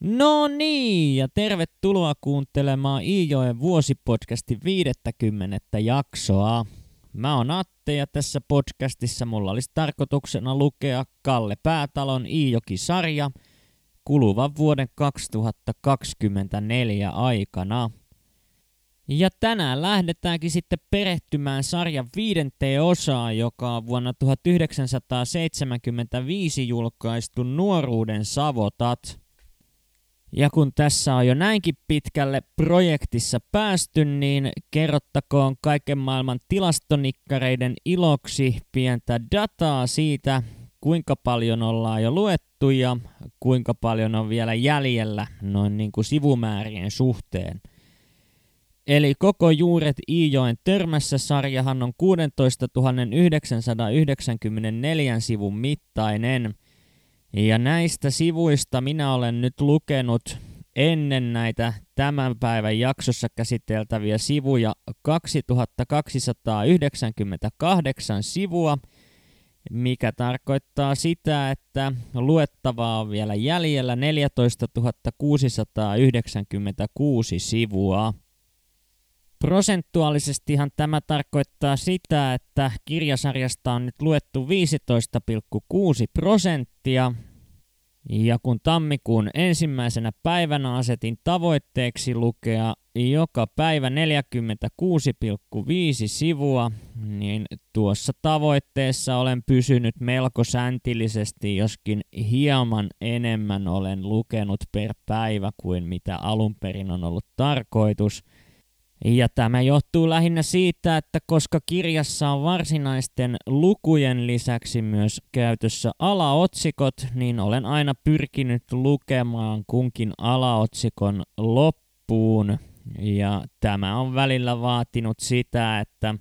No niin, ja tervetuloa kuuntelemaan Iijoen vuosipodcastin 50. jaksoa. Mä oon Atte ja tässä podcastissa mulla olisi tarkoituksena lukea Kalle Päätalon Iijoki-sarja kuluvan vuoden 2024 aikana. Ja tänään lähdetäänkin sitten perehtymään sarjan viidenteen osaan, joka on vuonna 1975 julkaistu Nuoruuden savotat – ja kun tässä on jo näinkin pitkälle projektissa päästy, niin kerrottakoon kaiken maailman tilastonikkareiden iloksi pientä dataa siitä, kuinka paljon ollaan jo luettu ja kuinka paljon on vielä jäljellä noin niin kuin sivumäärien suhteen. Eli koko Juuret Iijoen törmässä sarjahan on 16 994 sivun mittainen – ja näistä sivuista minä olen nyt lukenut ennen näitä tämän päivän jaksossa käsiteltäviä sivuja 2298 sivua, mikä tarkoittaa sitä, että luettavaa on vielä jäljellä 14 696 sivua. Prosentuaalisestihan tämä tarkoittaa sitä, että kirjasarjasta on nyt luettu 15,6 prosenttia. Ja kun tammikuun ensimmäisenä päivänä asetin tavoitteeksi lukea joka päivä 46,5 sivua, niin tuossa tavoitteessa olen pysynyt melko säntillisesti, joskin hieman enemmän olen lukenut per päivä kuin mitä alun perin on ollut tarkoitus – ja tämä johtuu lähinnä siitä, että koska kirjassa on varsinaisten lukujen lisäksi myös käytössä alaotsikot, niin olen aina pyrkinyt lukemaan kunkin alaotsikon loppuun. Ja tämä on välillä vaatinut sitä, että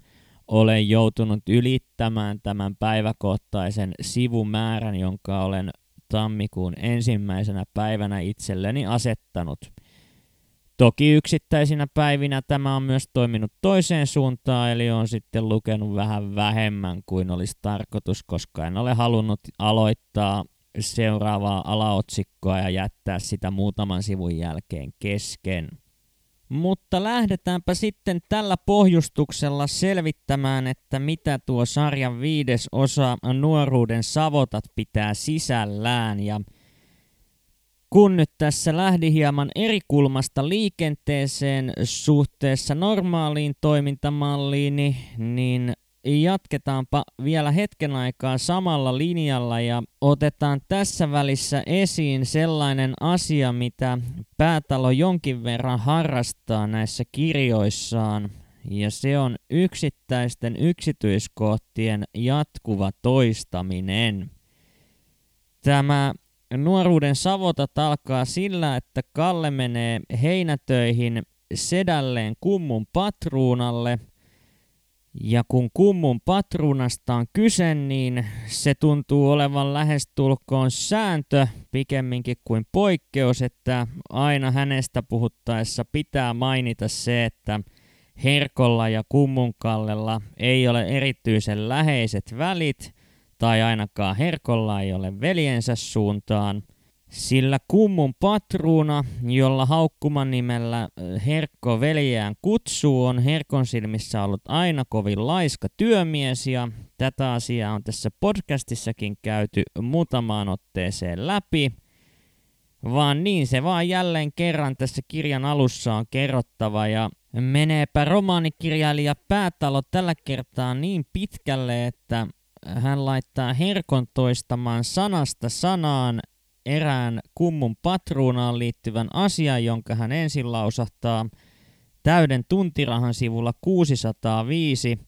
olen joutunut ylittämään tämän päiväkohtaisen sivumäärän, jonka olen tammikuun ensimmäisenä päivänä itselleni asettanut – Toki yksittäisinä päivinä tämä on myös toiminut toiseen suuntaan, eli on sitten lukenut vähän vähemmän kuin olisi tarkoitus, koska en ole halunnut aloittaa seuraavaa alaotsikkoa ja jättää sitä muutaman sivun jälkeen kesken. Mutta lähdetäänpä sitten tällä pohjustuksella selvittämään, että mitä tuo sarjan viides osa nuoruuden savotat pitää sisällään ja kun nyt tässä lähdi hieman eri kulmasta liikenteeseen suhteessa normaaliin toimintamalliin, niin, jatketaanpa vielä hetken aikaa samalla linjalla ja otetaan tässä välissä esiin sellainen asia, mitä päätalo jonkin verran harrastaa näissä kirjoissaan, ja se on yksittäisten yksityiskohtien jatkuva toistaminen. Tämä nuoruuden savotat alkaa sillä, että Kalle menee heinätöihin sedälleen kummun patruunalle. Ja kun kummun patruunasta on kyse, niin se tuntuu olevan lähestulkoon sääntö pikemminkin kuin poikkeus, että aina hänestä puhuttaessa pitää mainita se, että Herkolla ja Kummunkallella ei ole erityisen läheiset välit – tai ainakaan Herkolla ei ole veljensä suuntaan, sillä kummun patruuna, jolla haukkuman nimellä Herkko veljeään kutsuu, on Herkon silmissä ollut aina kovin laiska työmies ja tätä asiaa on tässä podcastissakin käyty muutamaan otteeseen läpi. Vaan niin se vaan jälleen kerran tässä kirjan alussa on kerrottava ja meneepä romaanikirjailija Päätalo tällä kertaa niin pitkälle, että hän laittaa herkon toistamaan sanasta sanaan erään kummun patruunaan liittyvän asian, jonka hän ensin lausahtaa täyden tuntirahan sivulla 605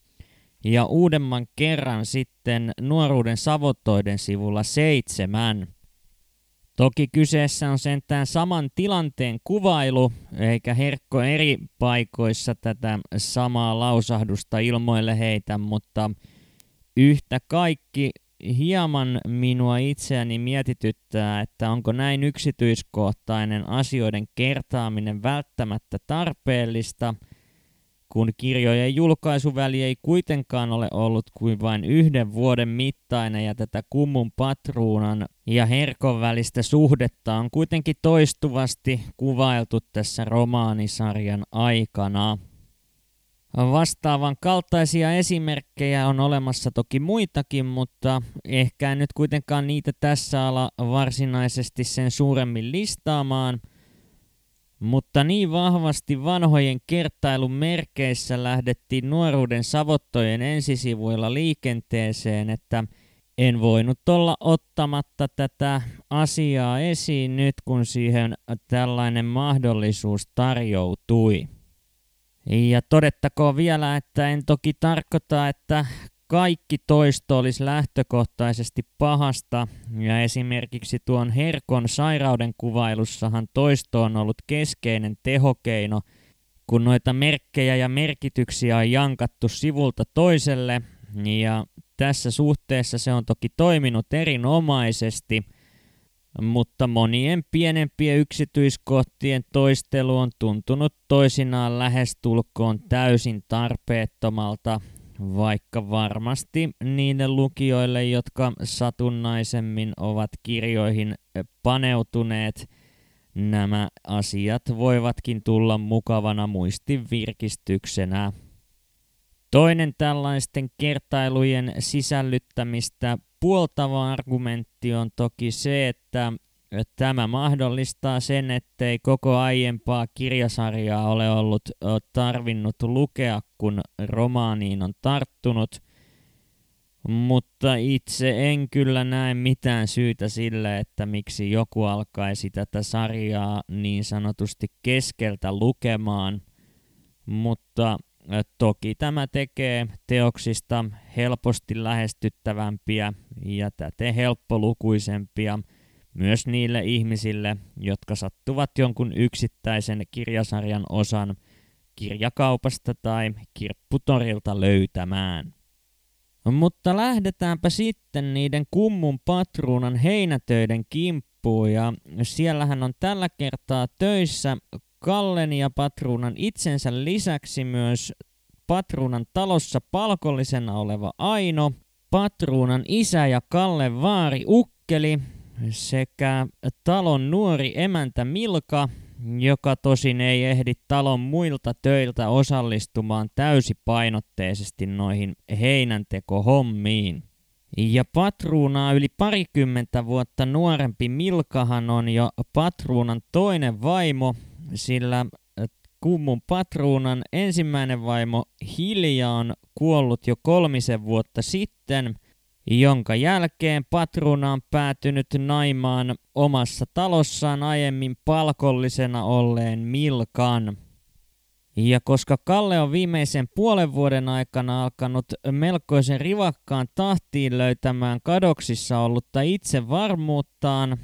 ja uudemman kerran sitten nuoruuden savottoiden sivulla 7. Toki kyseessä on sentään saman tilanteen kuvailu, eikä Herkko eri paikoissa tätä samaa lausahdusta ilmoille heitä, mutta Yhtä kaikki hieman minua itseäni mietityttää, että onko näin yksityiskohtainen asioiden kertaaminen välttämättä tarpeellista, kun kirjojen julkaisuväli ei kuitenkaan ole ollut kuin vain yhden vuoden mittainen ja tätä kummun patruunan ja herkon välistä suhdetta on kuitenkin toistuvasti kuvailtu tässä romaanisarjan aikana. Vastaavan kaltaisia esimerkkejä on olemassa toki muitakin, mutta ehkä nyt kuitenkaan niitä tässä ala varsinaisesti sen suuremmin listaamaan – mutta niin vahvasti vanhojen kertailun merkeissä lähdettiin nuoruuden savottojen ensisivuilla liikenteeseen, että en voinut olla ottamatta tätä asiaa esiin nyt, kun siihen tällainen mahdollisuus tarjoutui. Ja todettakoon vielä, että en toki tarkoita, että kaikki toisto olisi lähtökohtaisesti pahasta, ja esimerkiksi tuon herkon sairauden kuvailussahan toisto on ollut keskeinen tehokeino, kun noita merkkejä ja merkityksiä on jankattu sivulta toiselle, ja tässä suhteessa se on toki toiminut erinomaisesti, mutta monien pienempien yksityiskohtien toistelu on tuntunut toisinaan lähestulkoon täysin tarpeettomalta vaikka varmasti niille lukijoille, jotka satunnaisemmin ovat kirjoihin paneutuneet, nämä asiat voivatkin tulla mukavana muistivirkistyksenä. Toinen tällaisten kertailujen sisällyttämistä puoltava argumentti on toki se, että Tämä mahdollistaa sen, ettei koko aiempaa kirjasarjaa ole ollut tarvinnut lukea, kun romaaniin on tarttunut. Mutta itse en kyllä näe mitään syytä sille, että miksi joku alkaisi tätä sarjaa niin sanotusti keskeltä lukemaan. Mutta toki tämä tekee teoksista helposti lähestyttävämpiä ja täten helppolukuisempia – myös niille ihmisille, jotka sattuvat jonkun yksittäisen kirjasarjan osan kirjakaupasta tai kirpputorilta löytämään. Mutta lähdetäänpä sitten niiden kummun patruunan heinätöiden kimppuun ja siellähän on tällä kertaa töissä Kallen ja patruunan itsensä lisäksi myös patruunan talossa palkollisena oleva Aino, patruunan isä ja Kalle vaari Ukkeli sekä talon nuori emäntä Milka, joka tosin ei ehdi talon muilta töiltä osallistumaan täysipainotteisesti noihin heinäntekohommiin. Ja patruunaa yli parikymmentä vuotta nuorempi Milkahan on jo patruunan toinen vaimo, sillä kummun patruunan ensimmäinen vaimo Hilja on kuollut jo kolmisen vuotta sitten – jonka jälkeen patruna on päätynyt naimaan omassa talossaan aiemmin palkollisena olleen Milkan. Ja koska Kalle on viimeisen puolen vuoden aikana alkanut melkoisen rivakkaan tahtiin löytämään kadoksissa ollutta itsevarmuuttaan,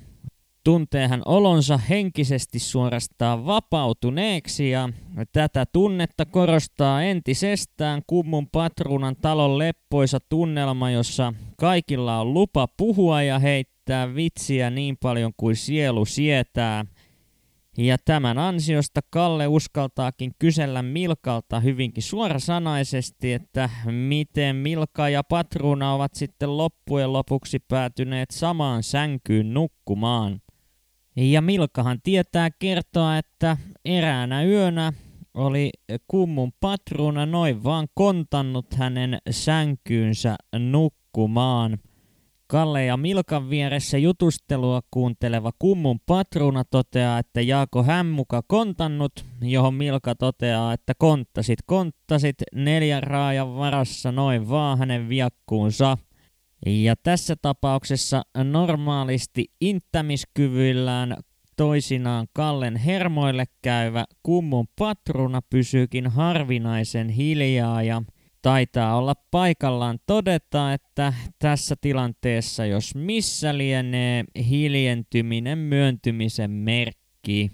tuntee hän olonsa henkisesti suorastaan vapautuneeksi ja tätä tunnetta korostaa entisestään kummun patruunan talon leppoisa tunnelma, jossa kaikilla on lupa puhua ja heittää vitsiä niin paljon kuin sielu sietää. Ja tämän ansiosta Kalle uskaltaakin kysellä Milkalta hyvinkin suorasanaisesti, että miten Milka ja Patruuna ovat sitten loppujen lopuksi päätyneet samaan sänkyyn nukkumaan. Ja Milkahan tietää kertoa, että eräänä yönä oli kummun patruuna noin vaan kontannut hänen sänkyynsä nukkumaan. Kalle ja Milkan vieressä jutustelua kuunteleva kummun patruuna toteaa, että Jaako Hämmuka kontannut, johon Milka toteaa, että konttasit, konttasit neljän raajan varassa noin vaan hänen viakkuunsa. Ja tässä tapauksessa normaalisti inttämiskyvyillään toisinaan Kallen hermoille käyvä kummun patruna pysyykin harvinaisen hiljaa ja taitaa olla paikallaan todeta, että tässä tilanteessa jos missä lienee hiljentyminen myöntymisen merkki.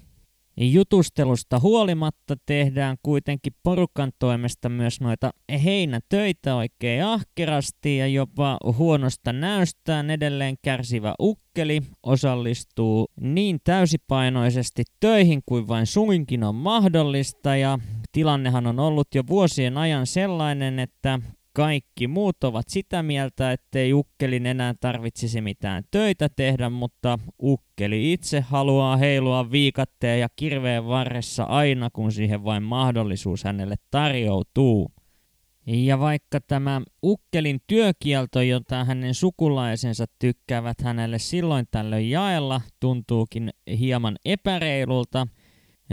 Jutustelusta huolimatta tehdään kuitenkin porukan toimesta myös noita heinätöitä oikein ahkerasti ja jopa huonosta näystään edelleen kärsivä ukkeli osallistuu niin täysipainoisesti töihin kuin vain suinkin on mahdollista. Ja tilannehan on ollut jo vuosien ajan sellainen, että kaikki muut ovat sitä mieltä, ettei ukkelin enää tarvitsisi mitään töitä tehdä, mutta ukkeli itse haluaa heilua viikatteen ja kirveen varressa aina, kun siihen vain mahdollisuus hänelle tarjoutuu. Ja vaikka tämä ukkelin työkielto, jota hänen sukulaisensa tykkäävät hänelle silloin tällöin jaella, tuntuukin hieman epäreilulta,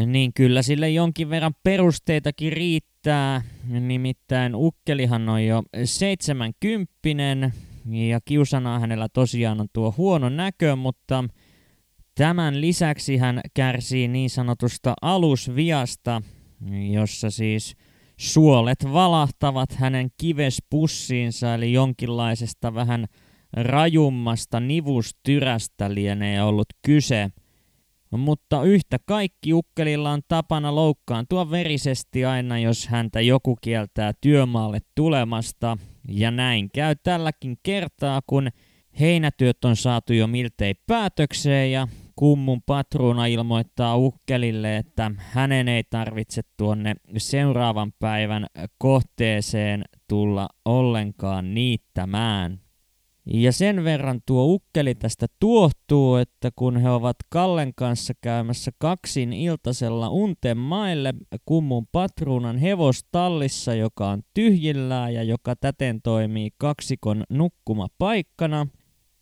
niin kyllä sille jonkin verran perusteitakin riittää. Nimittäin ukkelihan on jo 70 ja kiusana hänellä tosiaan on tuo huono näkö, mutta tämän lisäksi hän kärsii niin sanotusta alusviasta, jossa siis – Suolet valahtavat hänen kivespussiinsa, eli jonkinlaisesta vähän rajummasta nivustyrästä lienee ollut kyse. Mutta yhtä kaikki ukkelilla on tapana loukkaantua verisesti aina, jos häntä joku kieltää työmaalle tulemasta. Ja näin käy tälläkin kertaa, kun heinätyöt on saatu jo miltei päätökseen ja kummun patruuna ilmoittaa ukkelille, että hänen ei tarvitse tuonne seuraavan päivän kohteeseen tulla ollenkaan niittämään. Ja sen verran tuo ukkeli tästä tuohtuu, että kun he ovat Kallen kanssa käymässä kaksin iltasella unten maille kummun patruunan hevostallissa, joka on tyhjillään ja joka täten toimii kaksikon nukkumapaikkana –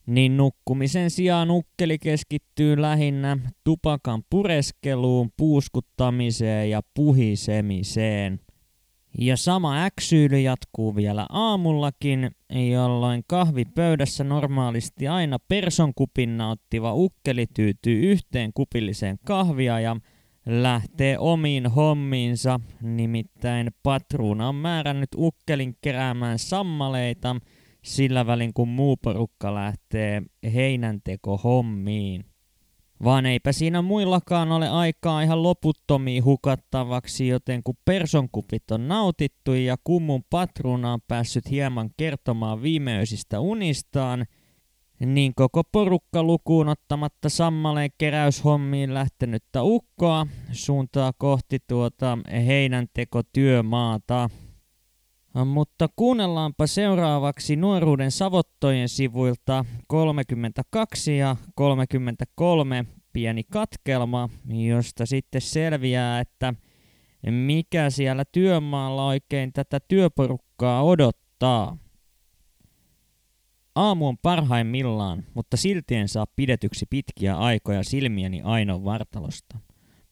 niin nukkumisen sijaan ukkeli keskittyy lähinnä tupakan pureskeluun, puuskuttamiseen ja puhisemiseen. Ja sama äksyyly jatkuu vielä aamullakin, jolloin kahvipöydässä normaalisti aina personkupin nauttiva ukkeli tyytyy yhteen kupilliseen kahvia ja lähtee omiin hommiinsa, nimittäin patruuna on määrännyt ukkelin keräämään sammaleita – sillä välin kun muu porukka lähtee heinänteko hommiin. Vaan eipä siinä muillakaan ole aikaa ihan loputtomiin hukattavaksi, joten kun personkupit on nautittu ja kummun patruuna on päässyt hieman kertomaan viimeisistä unistaan, niin koko porukka lukuun ottamatta sammaleen keräyshommiin lähtenyttä ukkoa suuntaa kohti tuota heinäntekotyömaata. Mutta kuunnellaanpa seuraavaksi nuoruuden savottojen sivuilta 32 ja 33 pieni katkelma, josta sitten selviää, että mikä siellä työmaalla oikein tätä työporukkaa odottaa. Aamu on parhaimmillaan, mutta silti en saa pidetyksi pitkiä aikoja silmieni Ainon vartalosta.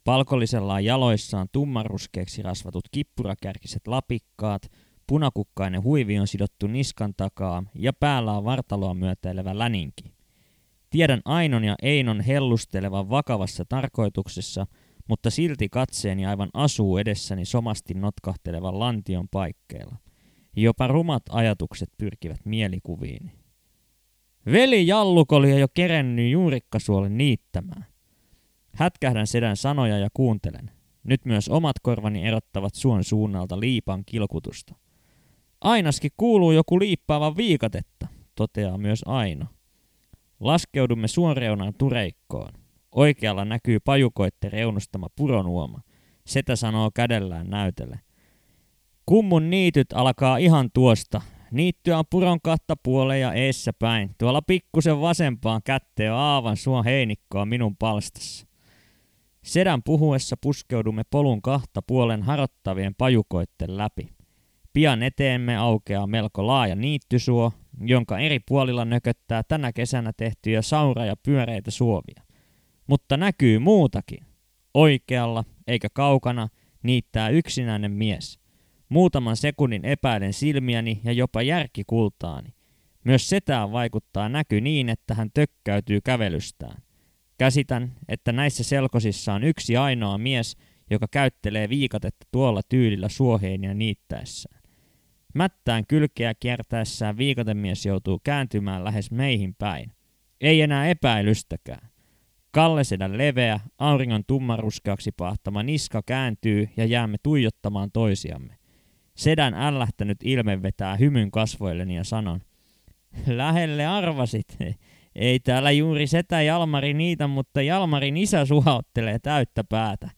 Palkollisella on jaloissaan tummaruskeeksi rasvatut kippurakärkiset lapikkaat – Punakukkainen huivi on sidottu niskan takaa ja päällä on vartaloa myötäilevä läninki. Tiedän Ainon ja Einon hellustelevan vakavassa tarkoituksessa, mutta silti katseeni aivan asuu edessäni somasti notkahtelevan lantion paikkeilla. Jopa rumat ajatukset pyrkivät mielikuviini. Veli Jalluk oli jo kerennyt juurikkasuolen niittämään. Hätkähdän sedän sanoja ja kuuntelen. Nyt myös omat korvani erottavat suon suunnalta liipan kilkutusta. Ainaskin kuuluu joku liippaava viikatetta, toteaa myös Aino. Laskeudumme suonreunaan tureikkoon. Oikealla näkyy pajukoitte reunustama puronuoma. Setä sanoo kädellään näytelle. Kummun niityt alkaa ihan tuosta. Niittyä on puron kahta puoleen ja eessä päin. Tuolla pikkusen vasempaan kätteen aavan suon heinikkoa minun palstassa. Sedän puhuessa puskeudumme polun kahta puolen harottavien pajukoitten läpi. Pian eteemme aukeaa melko laaja niittysuo, jonka eri puolilla nököttää tänä kesänä tehtyjä saura- ja pyöreitä suovia. Mutta näkyy muutakin. Oikealla, eikä kaukana, niittää yksinäinen mies. Muutaman sekunnin epäilen silmiäni ja jopa järkikultaani. Myös setään vaikuttaa näky niin, että hän tökkäytyy kävelystään. Käsitän, että näissä selkosissa on yksi ainoa mies, joka käyttelee viikatetta tuolla tyylillä suoheenia niittäessään. Mättään kylkeä kiertäessään viikotemies joutuu kääntymään lähes meihin päin. Ei enää epäilystäkään. Kallesedän leveä, auringon tummaruskeaksi pahtama niska kääntyy ja jäämme tuijottamaan toisiamme. Sedän ällähtänyt ilme vetää hymyn kasvoilleni ja sanon, Lähelle arvasit. Ei täällä juuri setä Jalmari niitä, mutta Jalmarin isä suhauttelee täyttä päätä.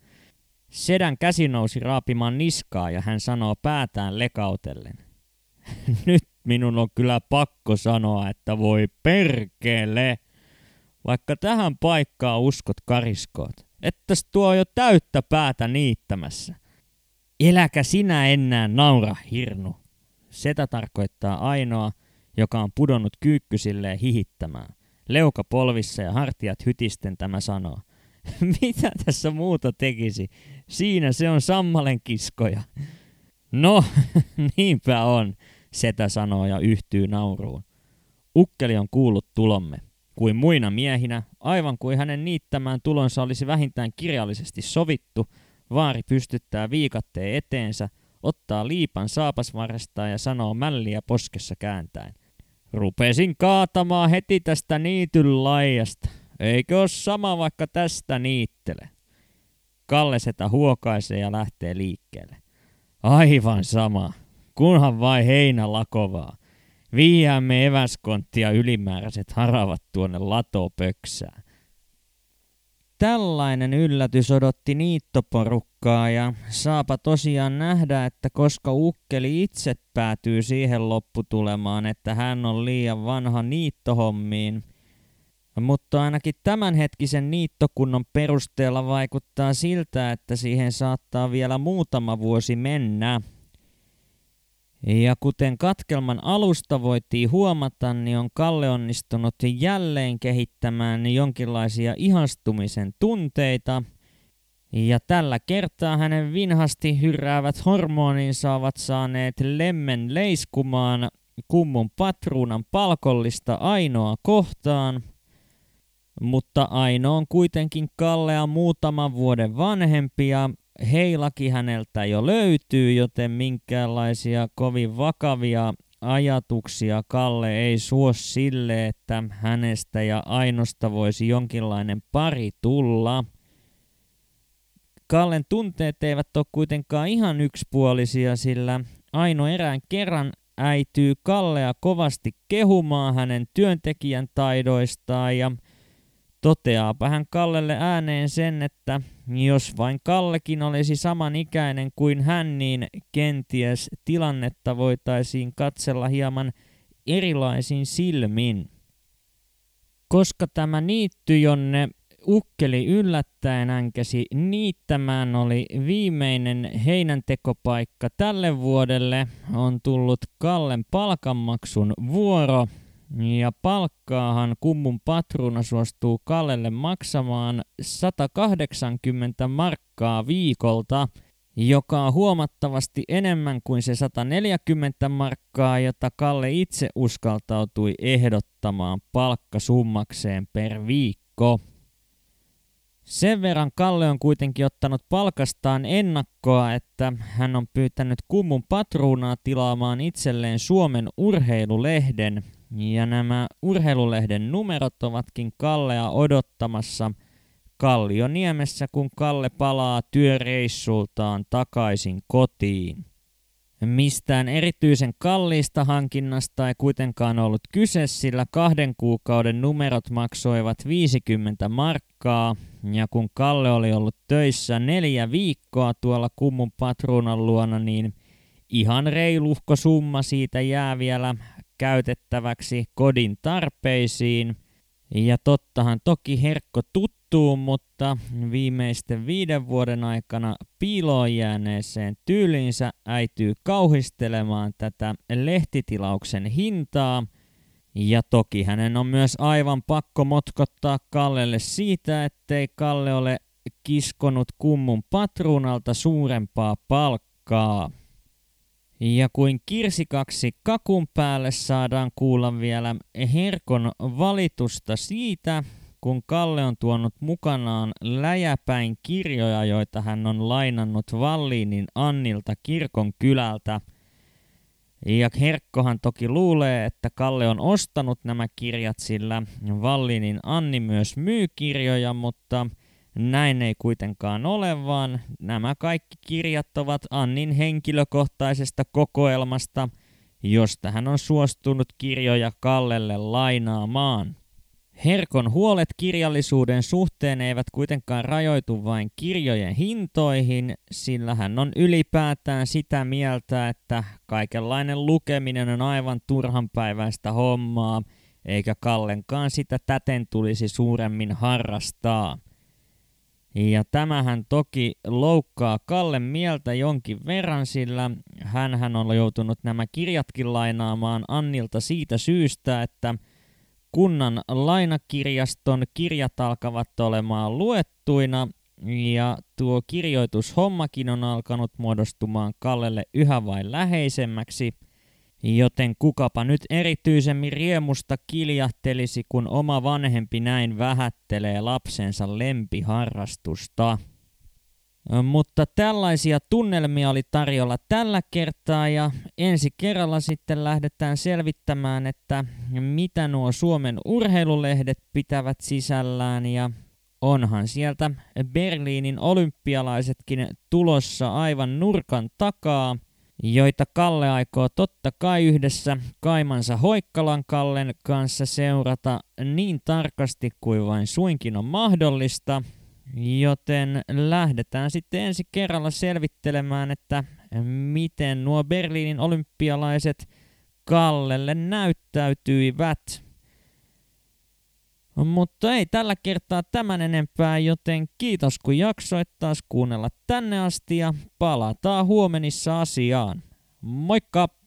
Sedän käsi nousi raapimaan niskaa ja hän sanoo päätään lekautellen. Nyt minun on kyllä pakko sanoa, että voi perkele. Vaikka tähän paikkaan uskot kariskoot, ettäs tuo jo täyttä päätä niittämässä. Eläkä sinä enää naura, Hirnu. Setä tarkoittaa ainoa, joka on pudonnut kyykkysilleen hihittämään. Leuka polvissa ja hartiat hytisten tämä sanoo. Mitä tässä muuta tekisi? Siinä se on sammalen kiskoja. No, niinpä on, setä sanoo ja yhtyy nauruun. Ukkeli on kuullut tulomme. Kuin muina miehinä, aivan kuin hänen niittämään tulonsa olisi vähintään kirjallisesti sovittu, vaari pystyttää viikatteen eteensä, ottaa liipan saapasvarresta ja sanoo mälliä poskessa kääntäen. Rupesin kaatamaan heti tästä niityn laijasta. Eikö ole sama vaikka tästä niittele? Kalle setä huokaisee ja lähtee liikkeelle. Aivan sama. Kunhan vai heinä lakovaa. Viiäämme eväskonttia ylimääräiset haravat tuonne latopöksään. Tällainen yllätys odotti niittoporukkaa ja saapa tosiaan nähdä, että koska ukkeli itse päätyy siihen lopputulemaan, että hän on liian vanha niittohommiin, mutta ainakin tämänhetkisen niittokunnon perusteella vaikuttaa siltä, että siihen saattaa vielä muutama vuosi mennä. Ja kuten katkelman alusta voitiin huomata, niin on Kalle onnistunut jälleen kehittämään jonkinlaisia ihastumisen tunteita. Ja tällä kertaa hänen vinhasti hyräävät hormoninsa ovat saaneet lemmen leiskumaan kummun patruunan palkollista ainoa kohtaan. Mutta Aino on kuitenkin Kallea muutaman vuoden vanhempi ja heilaki häneltä jo löytyy, joten minkäänlaisia kovin vakavia ajatuksia Kalle ei suo sille, että hänestä ja Ainosta voisi jonkinlainen pari tulla. Kallen tunteet eivät ole kuitenkaan ihan yksipuolisia, sillä Aino erään kerran äityy Kallea kovasti kehumaan hänen työntekijän taidoistaan ja – Toteaapa hän Kallelle ääneen sen, että jos vain Kallekin olisi samanikäinen kuin hän, niin kenties tilannetta voitaisiin katsella hieman erilaisin silmin. Koska tämä niitty, jonne ukkeli yllättäen änkäsi niittämään, oli viimeinen heinäntekopaikka tälle vuodelle, on tullut Kallen palkanmaksun vuoro – ja palkkaahan kummun patruuna suostuu Kallelle maksamaan 180 markkaa viikolta, joka on huomattavasti enemmän kuin se 140 markkaa, jota Kalle itse uskaltautui ehdottamaan palkkasummakseen per viikko. Sen verran Kalle on kuitenkin ottanut palkastaan ennakkoa, että hän on pyytänyt kummun patruunaa tilaamaan itselleen Suomen urheilulehden, ja nämä urheilulehden numerot ovatkin Kallea odottamassa Kallioniemessä, kun Kalle palaa työreissultaan takaisin kotiin. Mistään erityisen kalliista hankinnasta ei kuitenkaan ollut kyse, sillä kahden kuukauden numerot maksoivat 50 markkaa, ja kun Kalle oli ollut töissä neljä viikkoa tuolla kummun patruunan luona, niin ihan reiluhko summa siitä jää vielä käytettäväksi kodin tarpeisiin. Ja tottahan toki herkko tuttuu, mutta viimeisten viiden vuoden aikana piiloon jääneeseen tyylinsä äityy kauhistelemaan tätä lehtitilauksen hintaa. Ja toki hänen on myös aivan pakko motkottaa Kallelle siitä, ettei Kalle ole kiskonut kummun patruunalta suurempaa palkkaa. Ja kuin kirsikaksi kakun päälle saadaan kuulla vielä Herkon valitusta siitä, kun Kalle on tuonut mukanaan läjäpäin kirjoja, joita hän on lainannut Valliinin Annilta kirkon kylältä. Ja Herkkohan toki luulee, että Kalle on ostanut nämä kirjat, sillä Valliinin Anni myös myy kirjoja, mutta näin ei kuitenkaan ole, vaan nämä kaikki kirjat ovat Annin henkilökohtaisesta kokoelmasta, josta hän on suostunut kirjoja Kallelle lainaamaan. Herkon huolet kirjallisuuden suhteen eivät kuitenkaan rajoitu vain kirjojen hintoihin, sillä hän on ylipäätään sitä mieltä, että kaikenlainen lukeminen on aivan turhanpäiväistä hommaa, eikä Kallenkaan sitä täten tulisi suuremmin harrastaa. Ja tämähän toki loukkaa Kallen mieltä jonkin verran, sillä hän on joutunut nämä kirjatkin lainaamaan Annilta siitä syystä, että – kunnan lainakirjaston kirjat alkavat olemaan luettuina ja tuo kirjoitushommakin on alkanut muodostumaan Kallelle yhä vain läheisemmäksi, joten kukapa nyt erityisemmin riemusta kiljahtelisi, kun oma vanhempi näin vähättelee lapsensa lempiharrastusta. Mutta tällaisia tunnelmia oli tarjolla tällä kertaa ja ensi kerralla sitten lähdetään selvittämään, että mitä nuo Suomen urheilulehdet pitävät sisällään ja onhan sieltä Berliinin olympialaisetkin tulossa aivan nurkan takaa, joita Kalle aikoo totta kai yhdessä Kaimansa Hoikkalan Kallen kanssa seurata niin tarkasti kuin vain suinkin on mahdollista – Joten lähdetään sitten ensi kerralla selvittelemään, että miten nuo Berliinin olympialaiset Kallelle näyttäytyivät. Mutta ei tällä kertaa tämän enempää, joten kiitos kun jaksoit taas kuunnella tänne asti ja palataan huomenissa asiaan. Moikka!